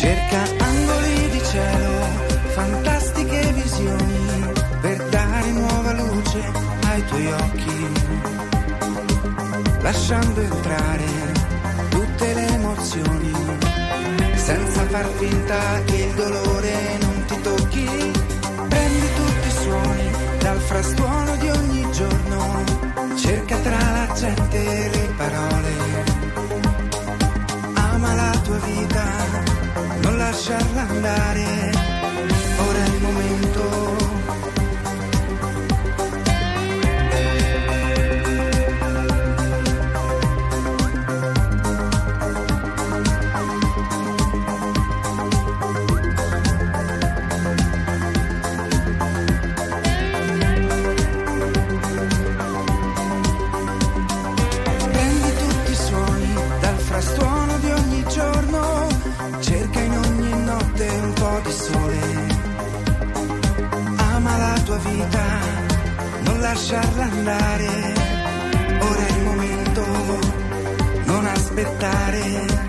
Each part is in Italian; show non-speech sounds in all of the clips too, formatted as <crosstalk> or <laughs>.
Cerca angoli di cielo, fantastiche visioni, per dare nuova luce ai tuoi occhi, lasciando entrare tutte le emozioni, senza far finta che il dolore non ti tocchi. Prendi tutti i suoni dal frastuono di ogni giorno, cerca tra la gente le parole. Vita, non lasciarla andare, ora è il momento. Lasciarla andare. Ora è il momento, non aspettare.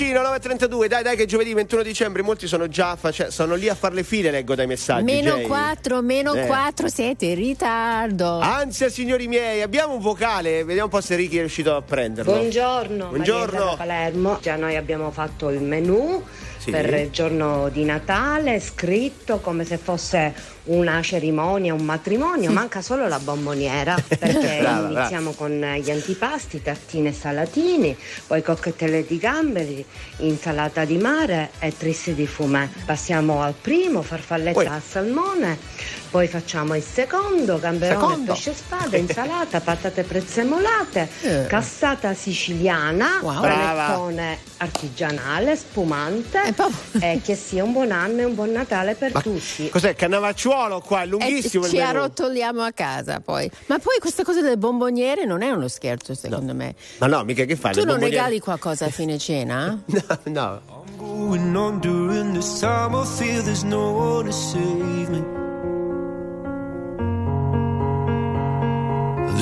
Mancino 9.32, dai dai che giovedì 21 dicembre molti sono già face- sono lì a fare le file, leggo dai messaggi. Meno Jay. 4, meno Eh. 4, siete in ritardo. Ansia signori miei, abbiamo un vocale, vediamo un po' se Ricky è riuscito a prenderlo. Buongiorno, Buongiorno. Palermo. Già noi abbiamo fatto il menù Sì. per il giorno di Natale, scritto come se fosse una cerimonia, un matrimonio, manca solo la bomboniera <laughs> perché Brava, iniziamo con gli antipasti, tartine e salatini, poi cocktail di gamberi, insalata di mare e trissi di fumè. Passiamo al primo, farfalletta Poi- al salmone, poi facciamo il secondo, gamberone, Secondo. pesce spada, insalata, <laughs> patate prezzemolate, Eh. cassata siciliana, Wow. panettone artigianale, spumante E poi- e che sia un buon anno e un buon Natale per Ma tutti. cos'è? Cannavacciuolo qua, è E lunghissimo il ci arrotoliamo a casa poi. Ma poi questa cosa delle bomboniere non è uno scherzo, secondo me. Ma no, mica che fai? Tu le non bomboniere? regali qualcosa a fine cena? <laughs> No, no. going on during this time. I feel there's no one to save me.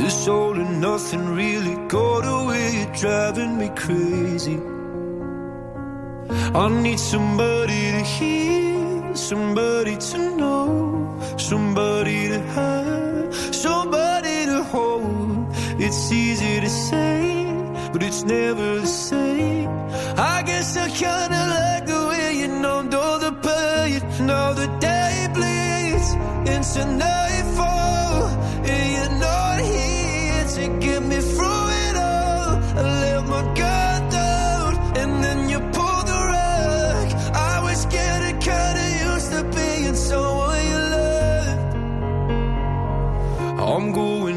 This all and nothing really got away, you're driving me crazy. I need somebody to hear, somebody to know, somebody to have, somebody to hold. It's easy to say, but it's never the same. I guess I kinda like the way you numbed all the pain. Now the day bleeds into nightfall,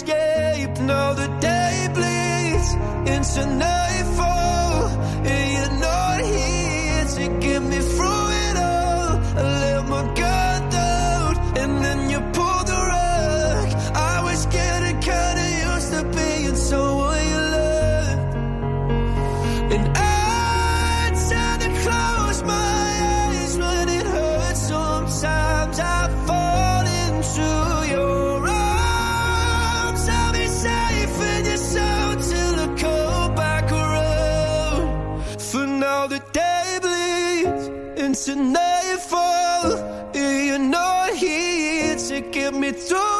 escape. Now the day bleeds into nightfall, and you're not here to get me through into nightfall. You're not here to get me through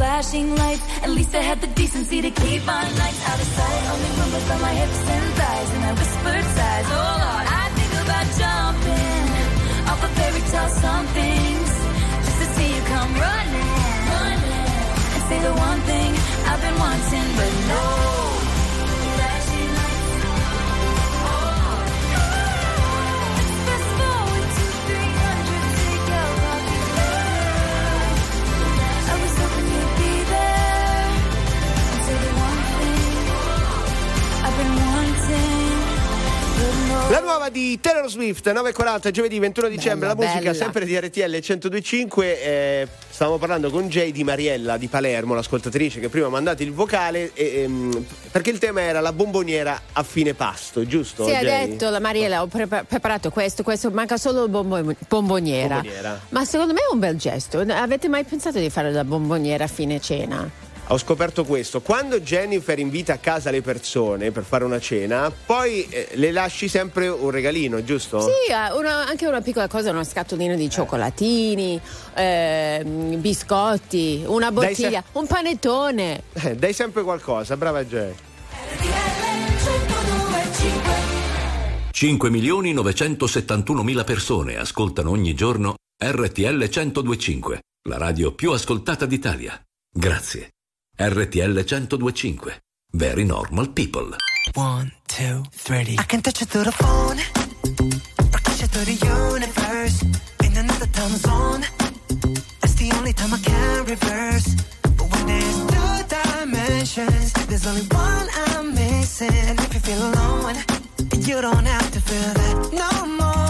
Flashing lights. At least I had the decency to keep my nights out of sight. Only rumors on my hips and thighs, and I whispered sighs. Oh Lord, I about jumping off a fairy tale somethings just to see you come running, running, and say the one thing I've been wanting, but no. La nuova di Taylor Swift, 9.40, giovedì 21 dicembre, Bella, la musica bella. sempre di RTL 102.5. Eh, stavamo parlando con Jay di Mariella di Palermo, l'ascoltatrice che prima ha mandato il vocale, e, ehm, perché il tema era la bomboniera a fine pasto, giusto? Sì, ha detto la Mariella, ho prepa- preparato questo, questo manca solo il bombo- bomboniera. Bomboniera. Ma secondo me è un bel gesto. Avete mai pensato di fare la bomboniera a fine cena? Ho scoperto questo, quando Jennifer invita a casa le persone per fare una cena, poi eh, le lasci sempre un regalino, giusto? Sì, eh, una- anche una piccola cosa, una scatolina di cioccolatini, ehm, biscotti, una Dai, se- bottiglia, un panettone. Eh, dai sempre qualcosa, brava Jay. 5 milioni 971 mila persone ascoltano ogni giorno RTL 1025, la radio più ascoltata d'Italia. Grazie. RTL 1025. Very normal people. One, two, three. I can touch it through the phone. Or touch it through the universe. In another time zone. That's the only time I can reverse. But when there's two dimensions, there's only one I'm missing. And if you feel alone, you don't have to feel that no more.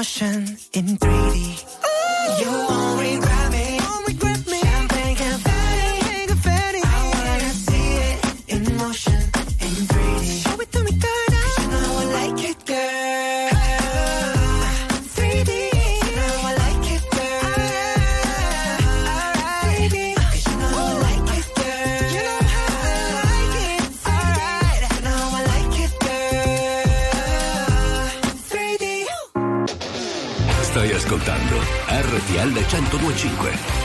motion, in 3D. RTL 1025.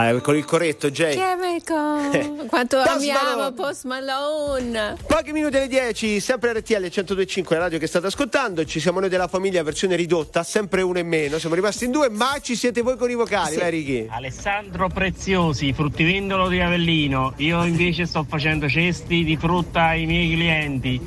Vai con il corretto, Jay. Chemical. <laughs> Quanto Post amiamo Malone. Post Malone. Pochi minuti alle 10, sempre RTL 1025, la radio che state ascoltando. Ci siamo noi della famiglia, versione ridotta, sempre uno in meno. Siamo rimasti in due, ma ci siete voi con i vocali, vai Ricky. Alessandro Preziosi, fruttivendolo di Avellino. Io invece sto facendo cesti di frutta ai miei clienti.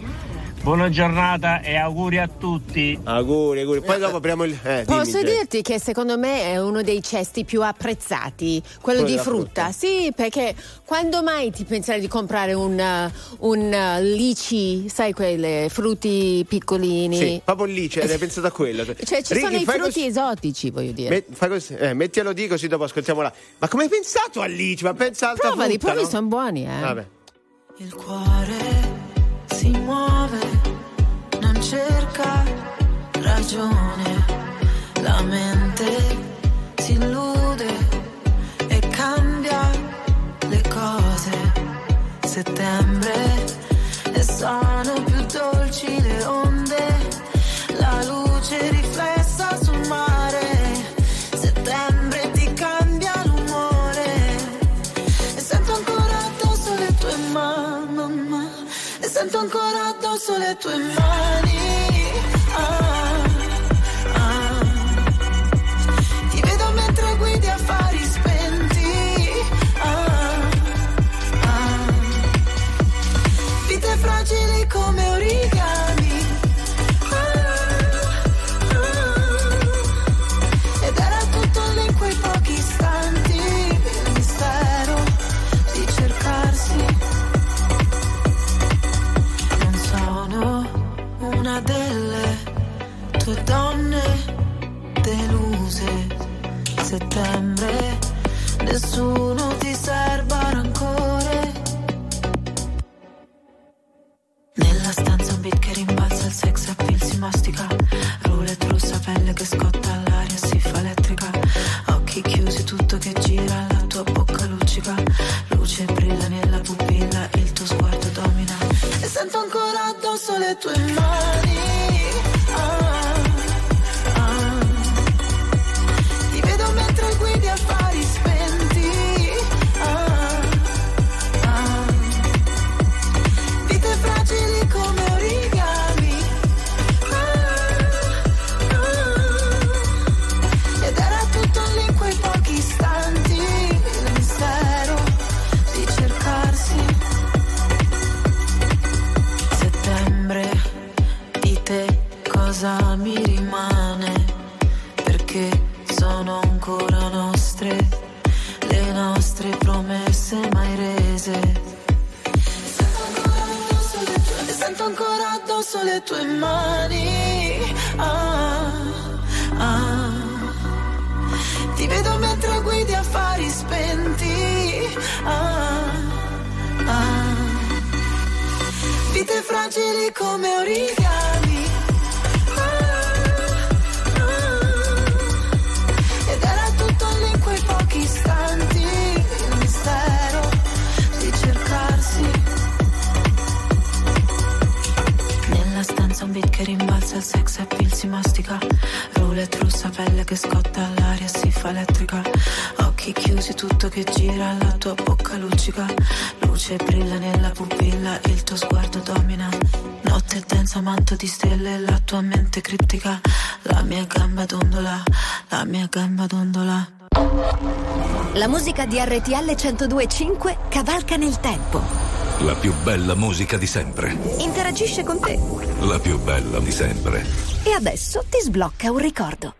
Buona giornata e auguri a tutti. Auguri, auguri. Poi dopo apriamo il. Eh, Posso dimmi, dirti che secondo me è uno dei cesti più apprezzati, quello Quello di della frutta. Sì, perché quando mai ti penserai di comprare un, uh, un uh, lici, sai quelle frutti piccolini? Sì, proprio lì, cioè, hai pensato a quello. <laughs> Cioè ci Ricky, sono i frutti così- esotici, voglio dire. met- fai così- eh, mettilo di così dopo ascoltiamo là. Ma come hai pensato a lì? Ma pensa alta Provali, frutta, provi, no? sono buoni, eh. Vabbè. Il cuore si muove, non cerca ragione, la mente si illude e cambia le cose. Settembre le tue mani Ah, ah. ti vedo mentre guidi affari spenti ah. vite fragili come origami Settembre, Occhi chiusi, tutto che gira, la tua bocca luccica. Luce brilla nella pupilla, il tuo sguardo domina. Notte densa, manto di stelle, la tua mente criptica. La mia gamba dondola, la mia gamba dondola. La musica di RTL 1025 cavalca nel tempo. La più bella musica di sempre. Interagisce con te. La più bella di sempre. E adesso ti sblocca un ricordo.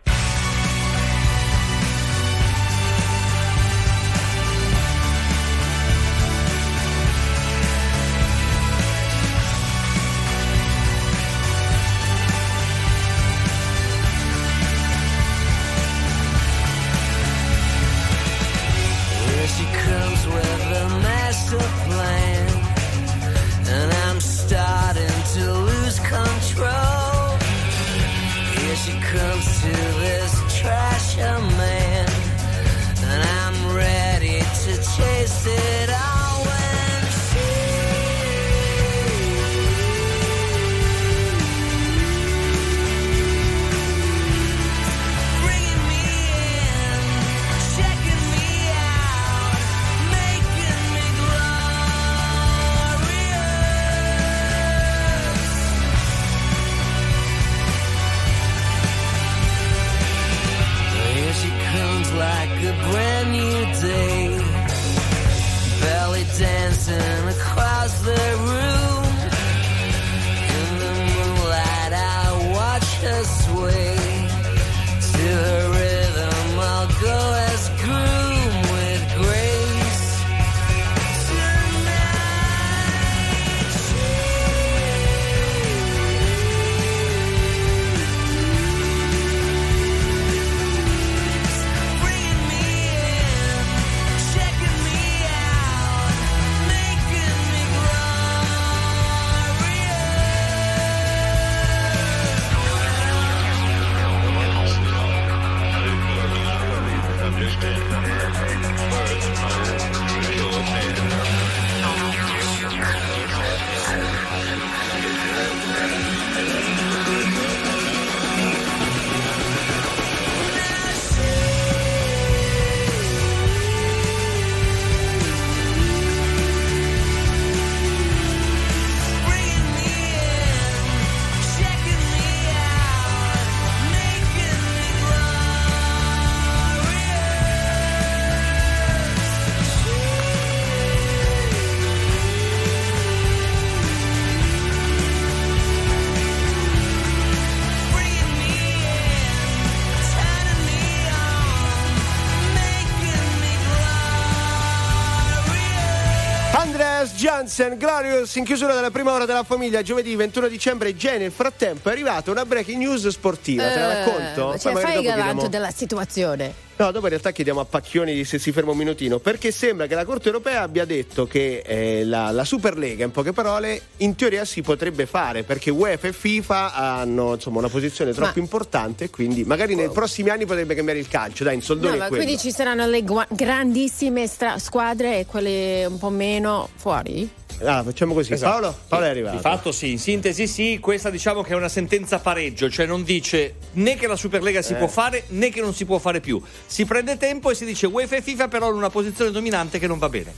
Jansen, Glorious, in chiusura della prima ora della famiglia, giovedì 21 dicembre. Già nel frattempo è arrivata una breaking news sportiva, te la racconto? Eh, cioè, Poi magari fai il galanto della situazione. No, dopo in realtà chiediamo a Pacchioni se si ferma un minutino, perché sembra che la Corte europea abbia detto che eh, la, la Superlega, in poche parole, in teoria si potrebbe fare, perché UEFA e FIFA hanno insomma una posizione troppo Ma- importante quindi magari nei prossimi anni potrebbe cambiare il calcio, dai, in soldoni No, quindi ci saranno le gua- grandissime stra- squadre e quelle un po' meno fuori? Ah, facciamo così. Esatto. Paolo? Paolo è Di arrivato. fatto sì, in sintesi sì, questa diciamo che è una sentenza pareggio, cioè non dice né che la Superlega si Eh. può fare né che non si può fare più. Si prende tempo e si dice UEFA e FIFA però in una posizione dominante che non va bene.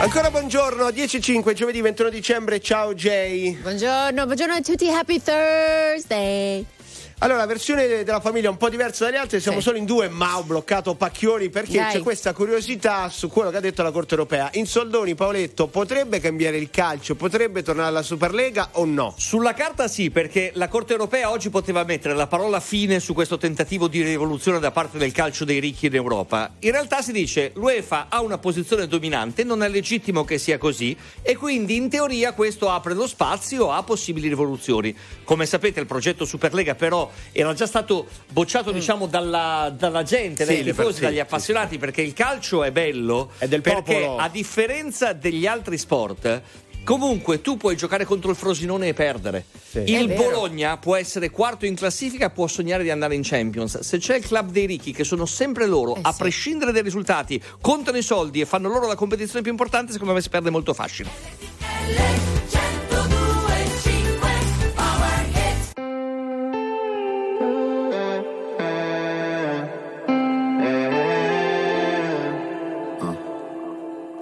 Ancora buongiorno, 10.05, giovedì 21 dicembre. Ciao Jay. Buongiorno, buongiorno a tutti, happy Thursday. Allora, la versione della famiglia è un po' diversa dalle altre, siamo Sì. solo in due, ma ho bloccato Pacchioni perché Dai. c'è questa curiosità su quello che ha detto la Corte Europea. In soldoni, Paoletto, potrebbe cambiare il calcio? Potrebbe tornare alla Superlega o no? Sulla carta sì, perché la Corte europea oggi poteva mettere la parola fine su questo tentativo di rivoluzione da parte del calcio dei ricchi in Europa. In realtà si dice l'UEFA ha una posizione dominante, non è legittimo che sia così e quindi in teoria questo apre lo spazio a possibili rivoluzioni. Come sapete il progetto Superlega però era già stato bocciato diciamo dalla, dalla gente, Mm. Sì, dai tifosi, dagli appassionati perché il calcio è bello È del perché popolo. a differenza degli altri sport Comunque tu puoi giocare contro il Frosinone e perdere. Sì. Il. Bologna può essere quarto in classifica, può sognare di andare in Champions. Se c'è il club dei ricchi, che sono sempre loro, Eh a sì. prescindere dai risultati, contano i soldi e fanno loro la competizione più importante, secondo me si perde molto fascino.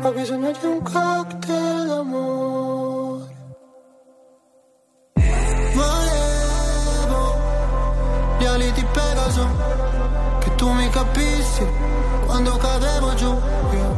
Ho bisogno di un cocktail d'amore. Volevo gli ali di Pegaso, che tu mi capissi quando cadevo giù. Io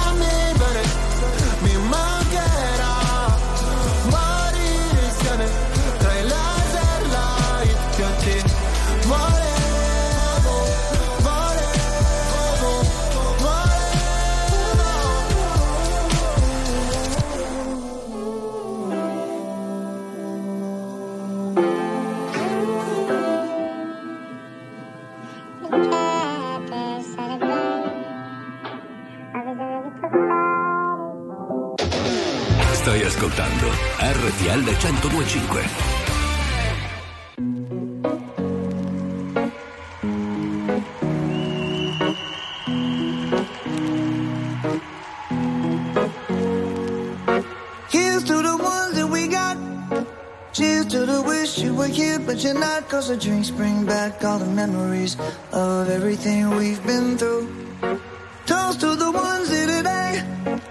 ascoltando RTL 1025. Here's to the ones that we got. Cheers to the wish you were here, but you're not. Cause the drinks bring back all the memories of everything we've been through. Toast to the ones that today.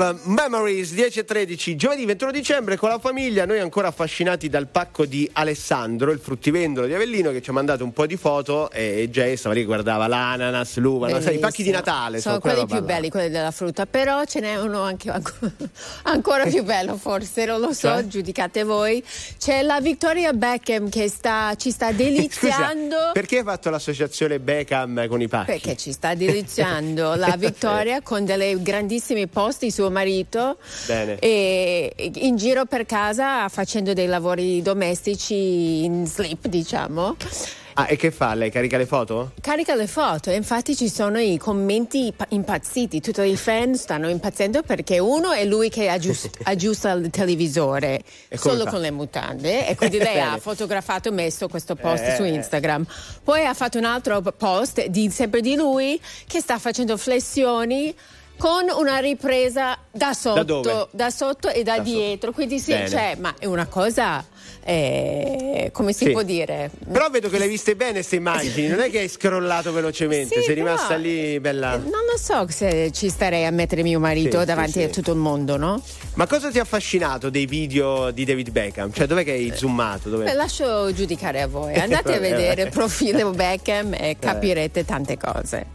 um, Memories 10 e 13, giovedì 21 dicembre con la famiglia, noi ancora affascinati dal pacco di Alessandro, il fruttivendolo di Avellino che ci ha mandato un po' di foto e Jay stava lì guardava l'ananas, l'uva, no? sai, i pacchi di. Natale sono quella quelli più là. belli, quelli della frutta, però ce n'è uno anche <laughs> ancora, più bello forse, non lo so, Cioè? giudicate voi. C'è la Victoria Beckham che sta, ci sta <laughs> deliziando. Scusa, perché hai fatto l'associazione Beckham con i pacchi? Perché ci sta deliziando la <laughs> Vittoria con delle grandissime post di suo marito Bene. e in giro per casa facendo dei lavori domestici in sleep, diciamo. Ah, e che fa? Lei carica le foto? Carica le foto infatti ci sono i commenti pa- impazziti, tutti i fan stanno impazzendo perché uno è lui che aggiust- <laughs> aggiusta il televisore solo fa? con le mutande e quindi <laughs> lei ha fotografato e messo questo post Eh. su Instagram. Poi ha fatto un altro post di, sempre di lui che sta facendo flessioni con una ripresa da sotto, dove? da sotto e da, Da sotto. dietro. Quindi sì, cioè, ma è una cosa, eh, come si Sì. può dire? Però vedo che le hai viste bene queste immagini, non è che hai scrollato velocemente, Sì, sei rimasta lì bella. Non lo so se ci starei a mettere mio marito Sì, davanti sì. a tutto il mondo, no? Ma cosa ti ha affascinato dei video di David Beckham? Cioè, dov'è che hai zoomato? Dov'è? Beh, lascio giudicare a voi. <laughs> Andate a vedere il profilo <laughs> Beckham e capirete tante cose.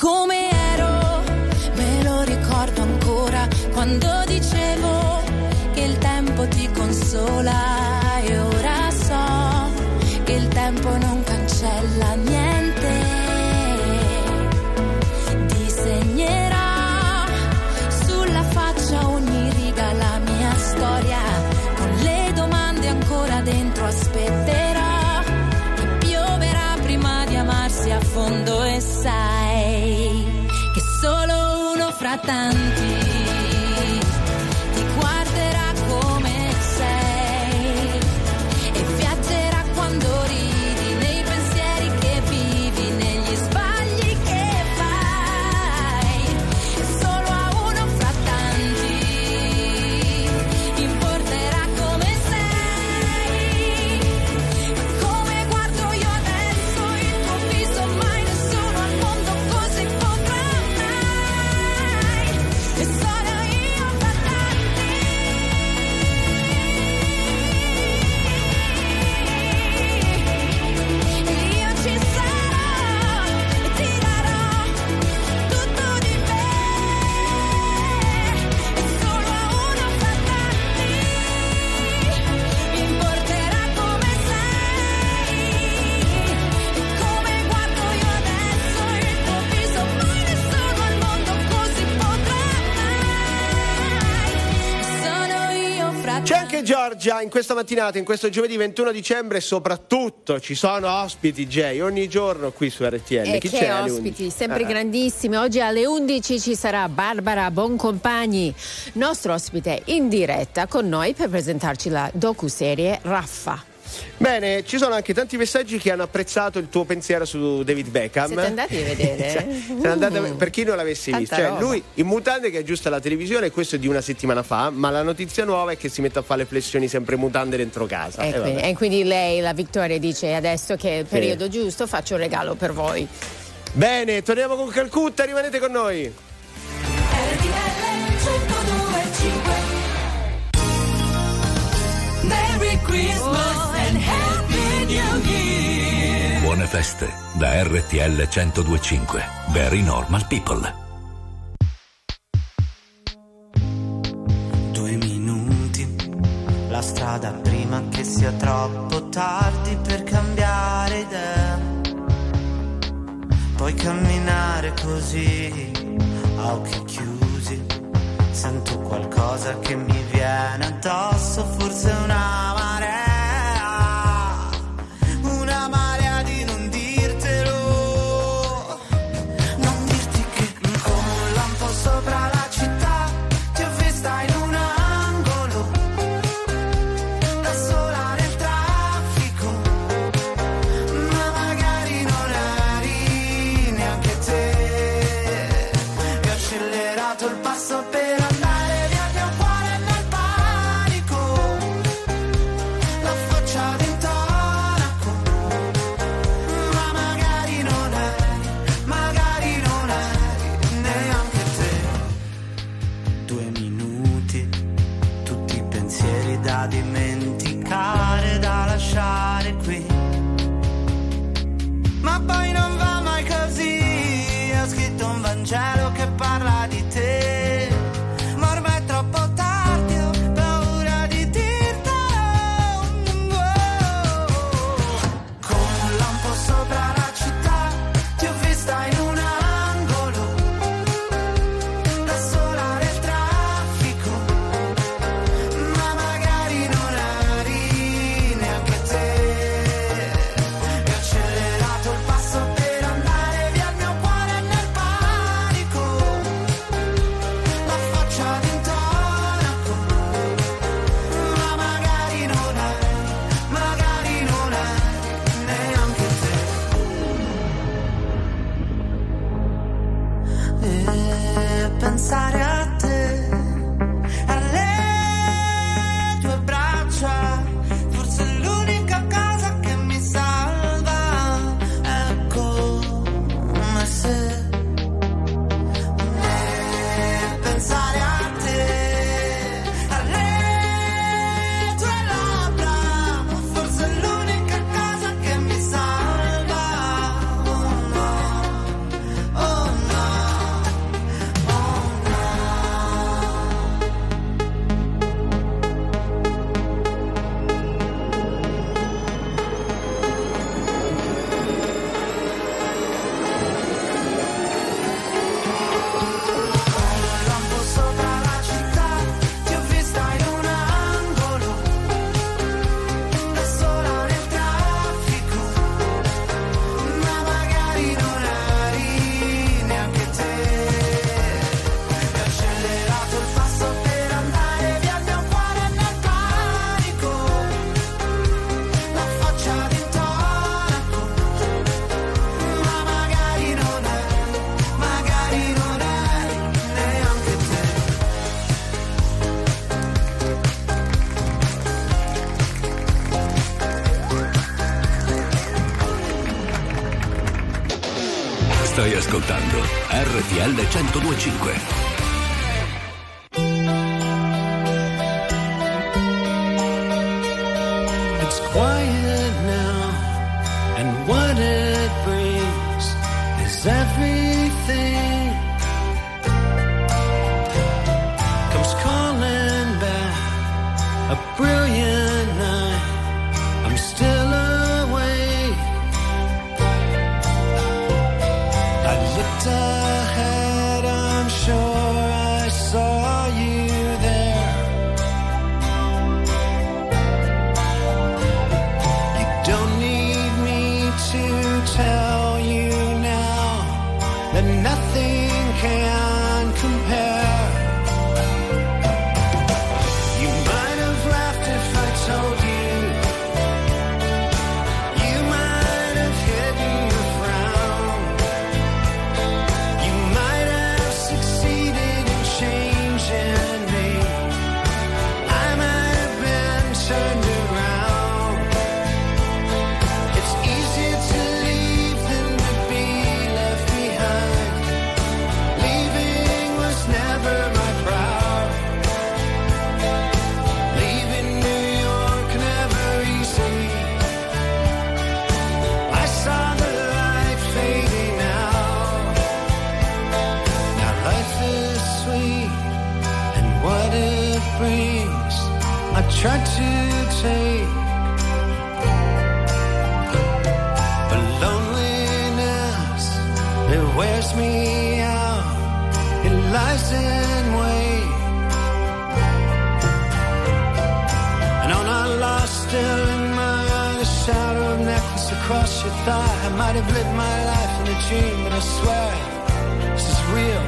Come solo Giorgia in questa mattinata, in questo giovedì 21 dicembre soprattutto ci sono ospiti Jay ogni giorno qui su RTL. E Chi che c'è ospiti, 11? sempre Ah. grandissimi. Oggi alle 11 ci sarà Barbara Boncompagni, nostro ospite in diretta con noi per presentarci la docuserie Raffa. Bene, ci sono anche tanti messaggi che hanno apprezzato il tuo pensiero su David Beckham. Siete andati a vedere? <laughs> Cioè, andati a- per chi non l'avesse visto, cioè, lui in mutande che aggiusta la televisione, questo è di una settimana fa, ma la notizia nuova è che si mette a fare le flessioni sempre in mutande dentro casa. E, Eh, quindi, vabbè. e quindi lei, la Vittoria, dice adesso che è il periodo giusto faccio un regalo per voi. Bene, torniamo con Calcutta, rimanete con noi. Feste da RTL 1025. Very normal people. Due minuti, la strada prima che sia troppo tardi per cambiare idea. Puoi camminare così, a occhi chiusi. Sento qualcosa che mi viene addosso, forse una marea. 1025. It's quiet now, and what it brings is everything. Comes calling back a brilliant night. I'm still awake. I looked up. star. I might have lived my life in a dream, but I swear this is real.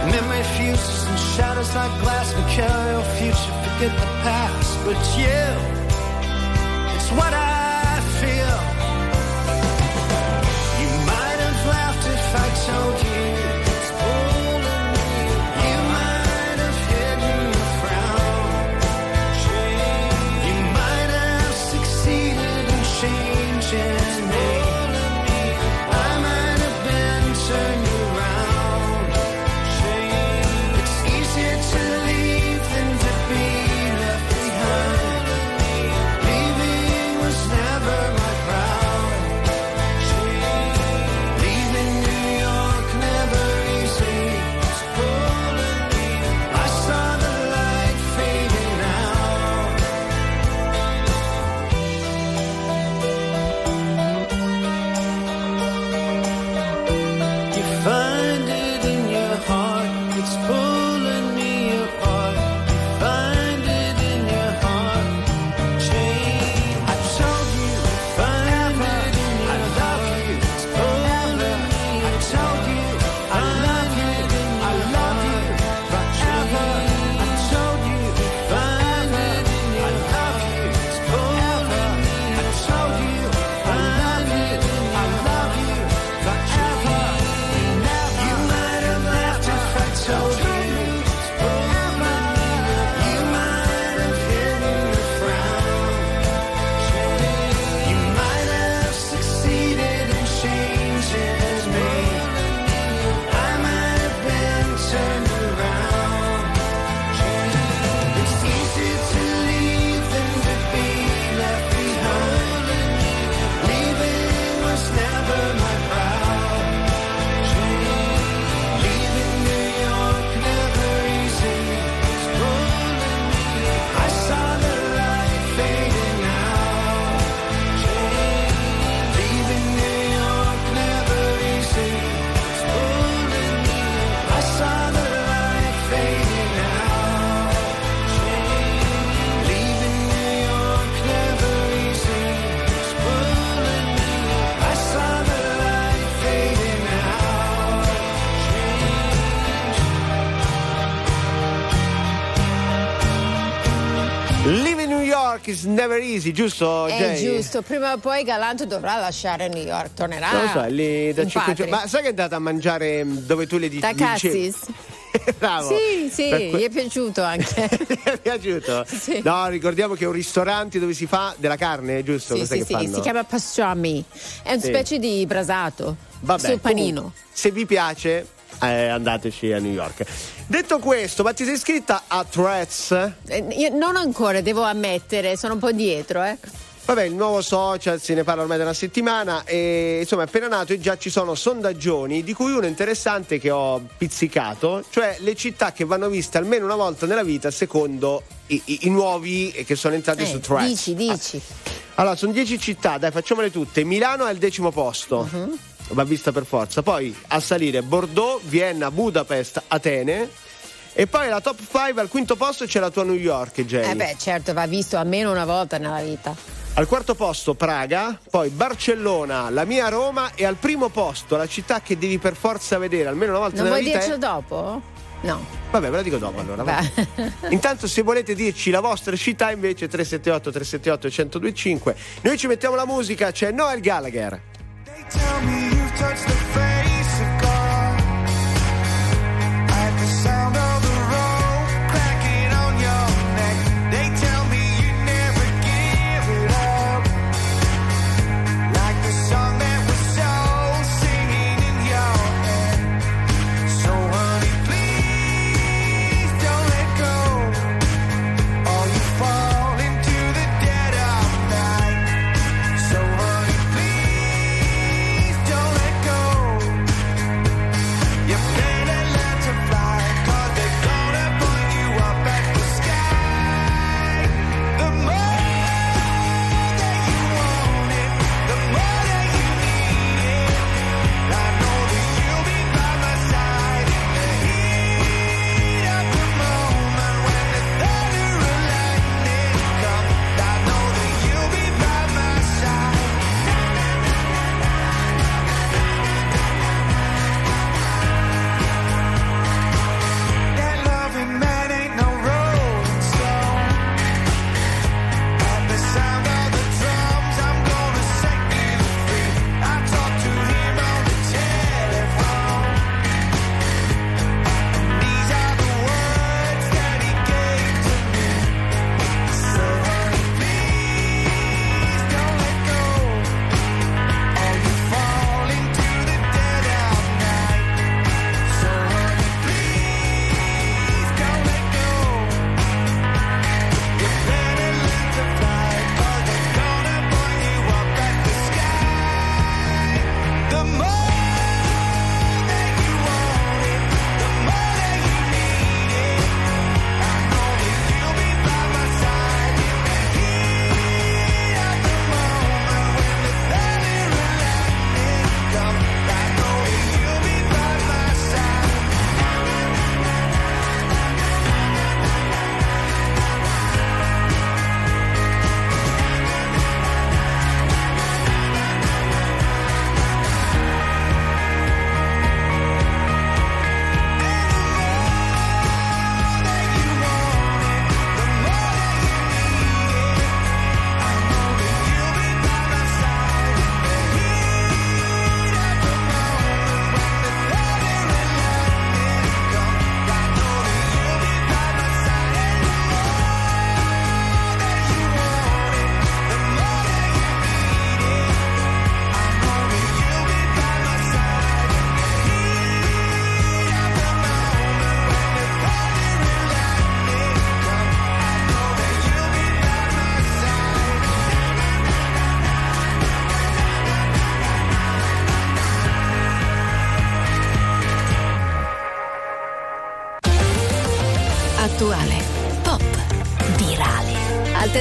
The memory fuses and shadows like glass. We carry our future, forget the past. But you, it's what I. York is never easy, giusto? È Jay? giusto, prima o poi Galanto dovrà lasciare New York, tornerà. Non lo so, lì da in 5 patria. giorni. Ma sai che è andata a mangiare mh, dove tu le dici? Da gli dicevi? Cassis? <laughs> Bravo. Sì, sì, que- gli è piaciuto anche. <laughs> Ti è piaciuto? <laughs> Sì. No, ricordiamo che è un ristorante dove si fa della carne, giusto? Sì, sì, sì, si chiama pastrami. È una Sì. specie di brasato Vabbè, sul panino. comunque, se vi piace, eh, andateci a New York. Detto questo, ma ti sei iscritta a Threads? Eh, non ancora, devo ammettere, sono un po' dietro, eh. Vabbè, il nuovo social se ne parla ormai da una settimana e insomma è appena nato e già ci sono sondaggioni di cui uno interessante che ho pizzicato, cioè le città che vanno viste almeno una volta nella vita secondo i, i- i nuovi che sono entrati Eh, su Threads. dici, dici. Allora, sono 10 città, dai, facciamole tutte. Milano è al decimo posto, Mhm. Va vista per forza. Poi a salire Bordeaux, Vienna, Budapest, Atene. E poi la top 5 al quinto posto c'è la tua New York, Jay. Eh beh, certo, va visto almeno una volta nella vita. Al quarto posto Praga, poi Barcellona, la mia Roma e al primo posto la città che devi per forza vedere almeno una volta Non nella vuoi vita. dircelo è- dopo? No. Vabbè, ve la dico dopo allora. <laughs> Intanto se volete dirci la vostra città invece 378 378 1025. Noi ci mettiamo la musica, c'è Noel Gallagher. Tell me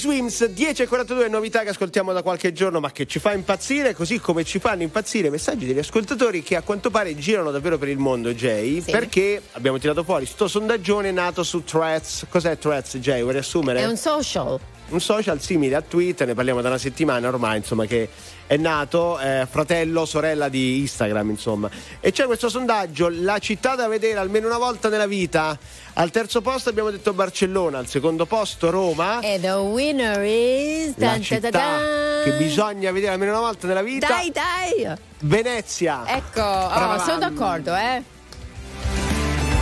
Swims 10.42 novità che ascoltiamo da qualche giorno ma che ci fa impazzire così come ci fanno impazzire i messaggi degli ascoltatori che a quanto pare girano davvero per il mondo Jay sì. perché abbiamo tirato fuori sto sondaggione nato su Threads cos'è Threads Jay vuoi riassumere? È un social un social simile a Twitter, ne parliamo da una settimana ormai, insomma, che è nato, eh, fratello, sorella di Instagram, insomma. E c'è questo sondaggio, la città da vedere almeno una volta nella vita. Al terzo posto abbiamo detto Barcellona, al secondo posto Roma. E the winner is la città che bisogna vedere almeno una volta nella vita. Dai, dai! Venezia. Ecco, oh, sono d'accordo, eh.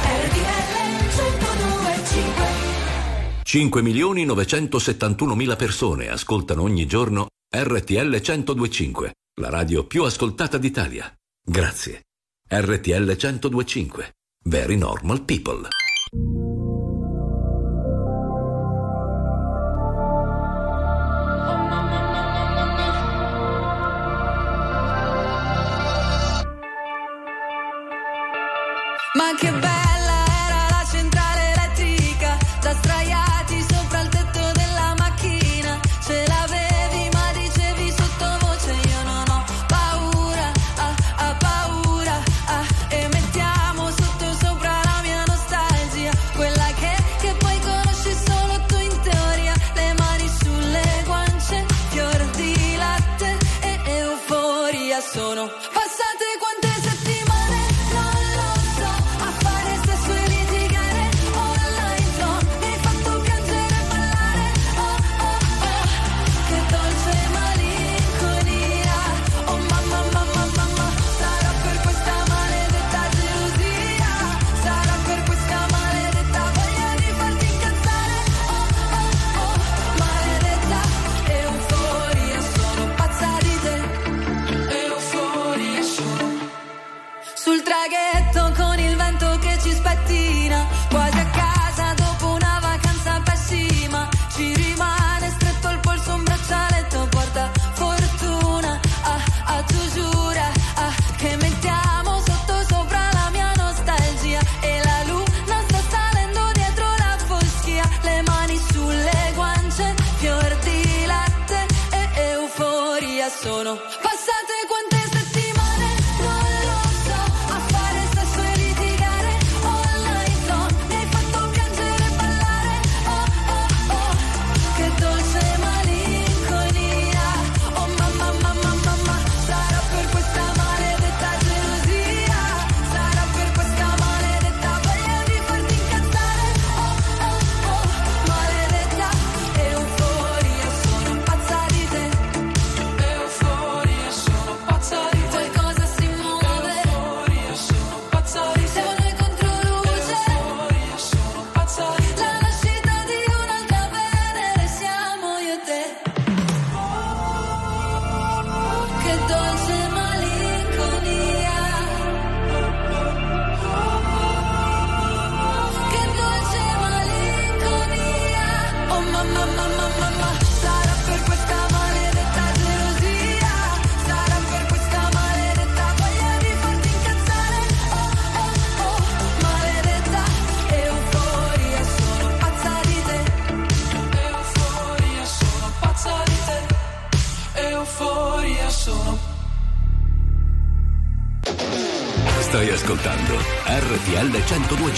RTL 5 milioni 971 mila persone ascoltano ogni giorno RTL 1025, la radio più ascoltata d'Italia. Grazie. RTL 1025. Very normal people. My Quebec.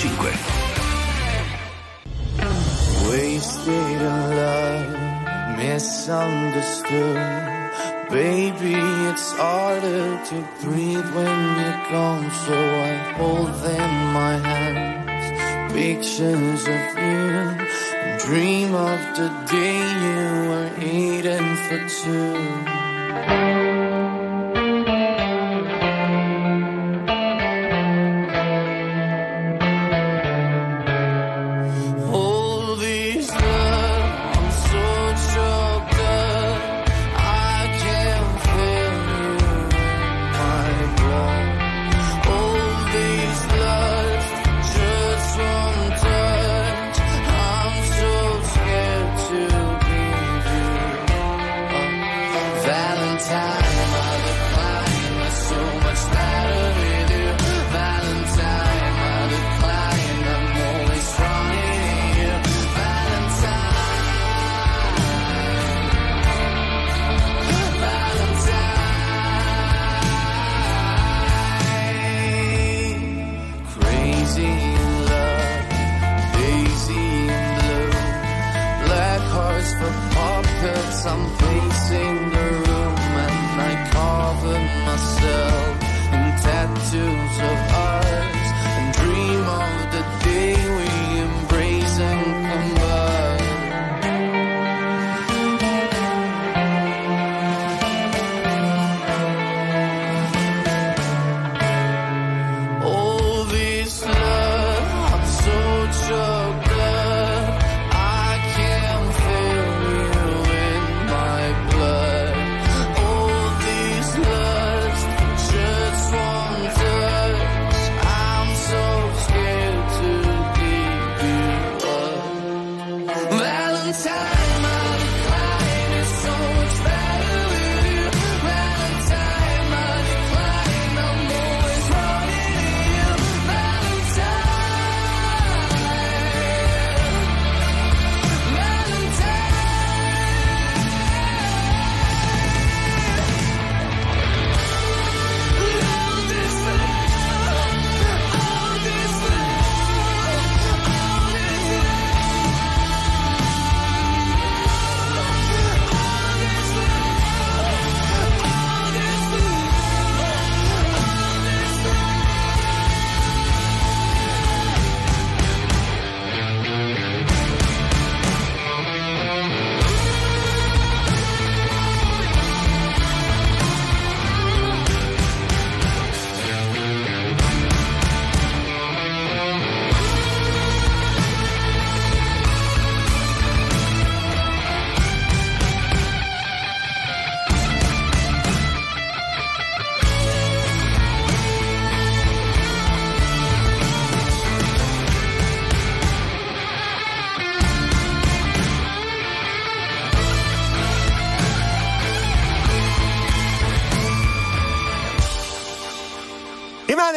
105. Wasted in love, misunderstood. Baby, it's harder to breathe when you're gone, so I hold in my hands pictures of you. Dream of the day you were eating for two.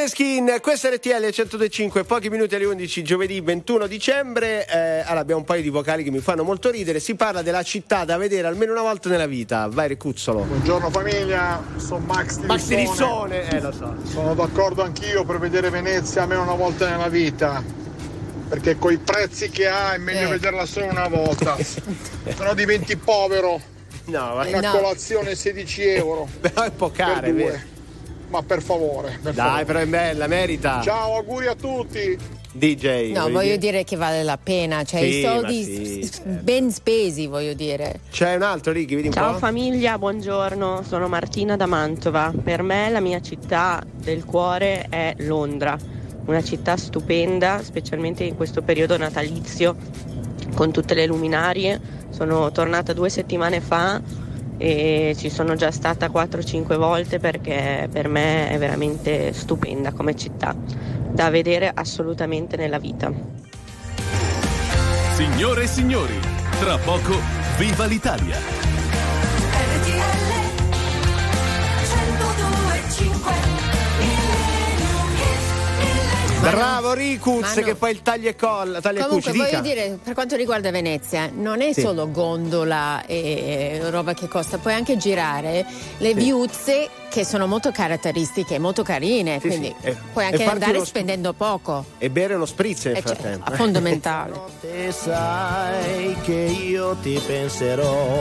Maneskin, questo è RTL 125, pochi minuti alle 11, giovedì 21 dicembre. Eh, allora abbiamo un paio di vocali che mi fanno molto ridere. Si parla della città da vedere almeno una volta nella vita. Vai, Recuzzolo. Buongiorno famiglia, sono Max di Max di Lissone. Lissone, eh lo so. Sono d'accordo anch'io per vedere Venezia almeno una volta nella vita. Perché coi prezzi che ha è meglio Eh. vederla solo una volta. <laughs> Se no diventi povero. No, Una no. colazione 16 euro. <laughs> Però è un po' cara, è vero. Ma per favore. per Dai, favore. però è bella, merita. Ciao, auguri a tutti. DJ. No, voglio dire. dire che vale la pena, cioè Sì, i soldi sì, s- ben spesi, voglio dire. C'è un altro, Ricky, vedi un Ciao po'. famiglia, buongiorno, sono Martina da Mantova. Per me la mia città del cuore è Londra, una città stupenda, specialmente in questo periodo natalizio con tutte le luminarie. Sono tornata due settimane fa e ci sono già stata 4-5 volte perché per me è veramente stupenda come città, da vedere assolutamente nella vita. Signore e signori, tra poco viva l'Italia! Bravo Ricuz no. che fa il taglio e colla, taglio e Comunque cuci, voglio dire, per quanto riguarda Venezia, non è Sì. solo gondola e roba che costa, puoi anche girare le Sì. viuzze che sono molto caratteristiche, molto carine, Sì, quindi sì. Puoi anche andare uno- spendendo poco. E bere uno spritz nel Eh, cioè, frattempo. è fondamentale. <laughs> Te sai che io ti penserò,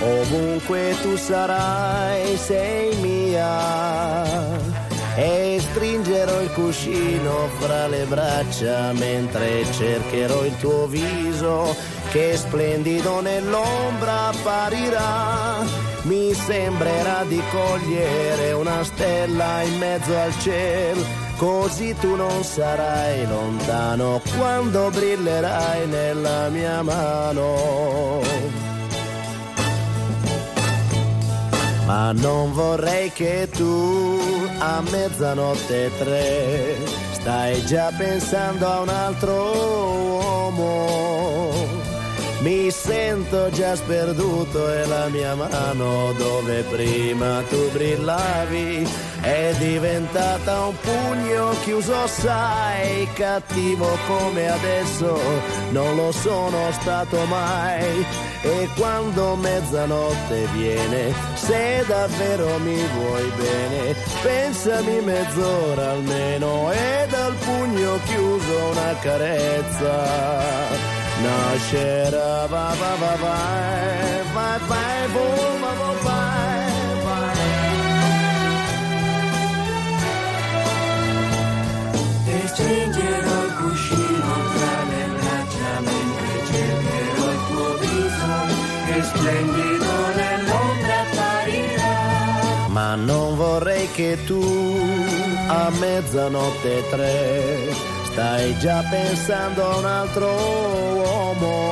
ovunque tu sarai, sei mia. E stringerò il cuscino fra le braccia mentre cercherò il tuo viso che splendido nell'ombra apparirà. Mi sembrerà di cogliere una stella in mezzo al cielo, così tu non sarai lontano quando brillerai nella mia mano. Ma non vorrei che tu a mezzanotte tre stai già pensando a un altro uomo. Mi sento già sperduto e la mia mano dove prima tu brillavi è diventata un pugno chiuso, sai, cattivo come adesso non lo sono stato mai. E quando mezzanotte viene, se davvero mi vuoi bene, pensami mezz'ora almeno e dal pugno chiuso una carezza. Nascerà va va va vai, vai vai vo va va vai, vai. E stringerò il cuscino tra le braccia mentre cercherò il tuo viso che splendido nell'ombra apparirà. Ma non vorrei che tu a mezzanotte tre stai già pensando a un altro uomo.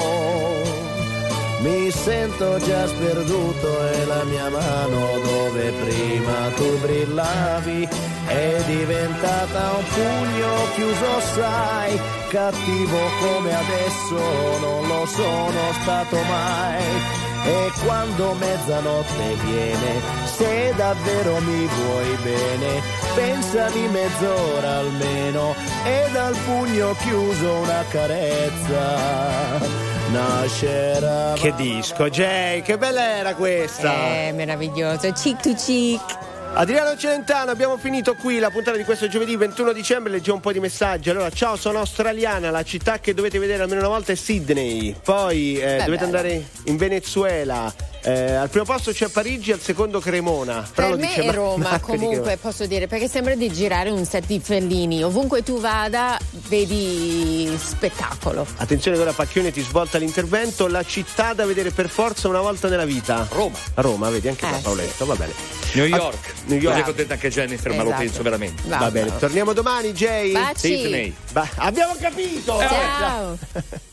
Mi sento già sperduto e la mia mano dove prima tu brillavi è diventata un pugno chiuso, sai, cattivo come adesso non lo sono stato mai. E quando mezzanotte viene, se davvero mi vuoi bene, pensami mezz'ora almeno e dal pugno chiuso una carezza. Nascerà. Che disco, Jay, che bella era questa! È meraviglioso, cheek to cheek. Adriano Celentano, abbiamo finito qui la puntata di questo giovedì 21 dicembre, leggiamo un po' di messaggi. Allora, ciao, sono australiana, la città che dovete vedere almeno una volta è Sydney, poi eh, dovete bello. andare in Venezuela, eh, al primo posto c'è Parigi, al secondo Cremona. Però Per lo me dice è Roma, Marco comunque Cremona. posso dire, perché sembra di girare un set di Fellini. Ovunque tu vada, vedi spettacolo. Attenzione che ora Pacchione ti svolta l'intervento, la città da vedere per forza una volta nella vita. Roma. Roma, vedi anche Eh, qua sì. Paoletto, va bene. New York. New York. Così contenta anche Jennifer, ma lo Esatto. penso veramente. Va bene, torniamo domani, Jay. Baci. Sydney. Ba- abbiamo capito! Ciao. <laughs>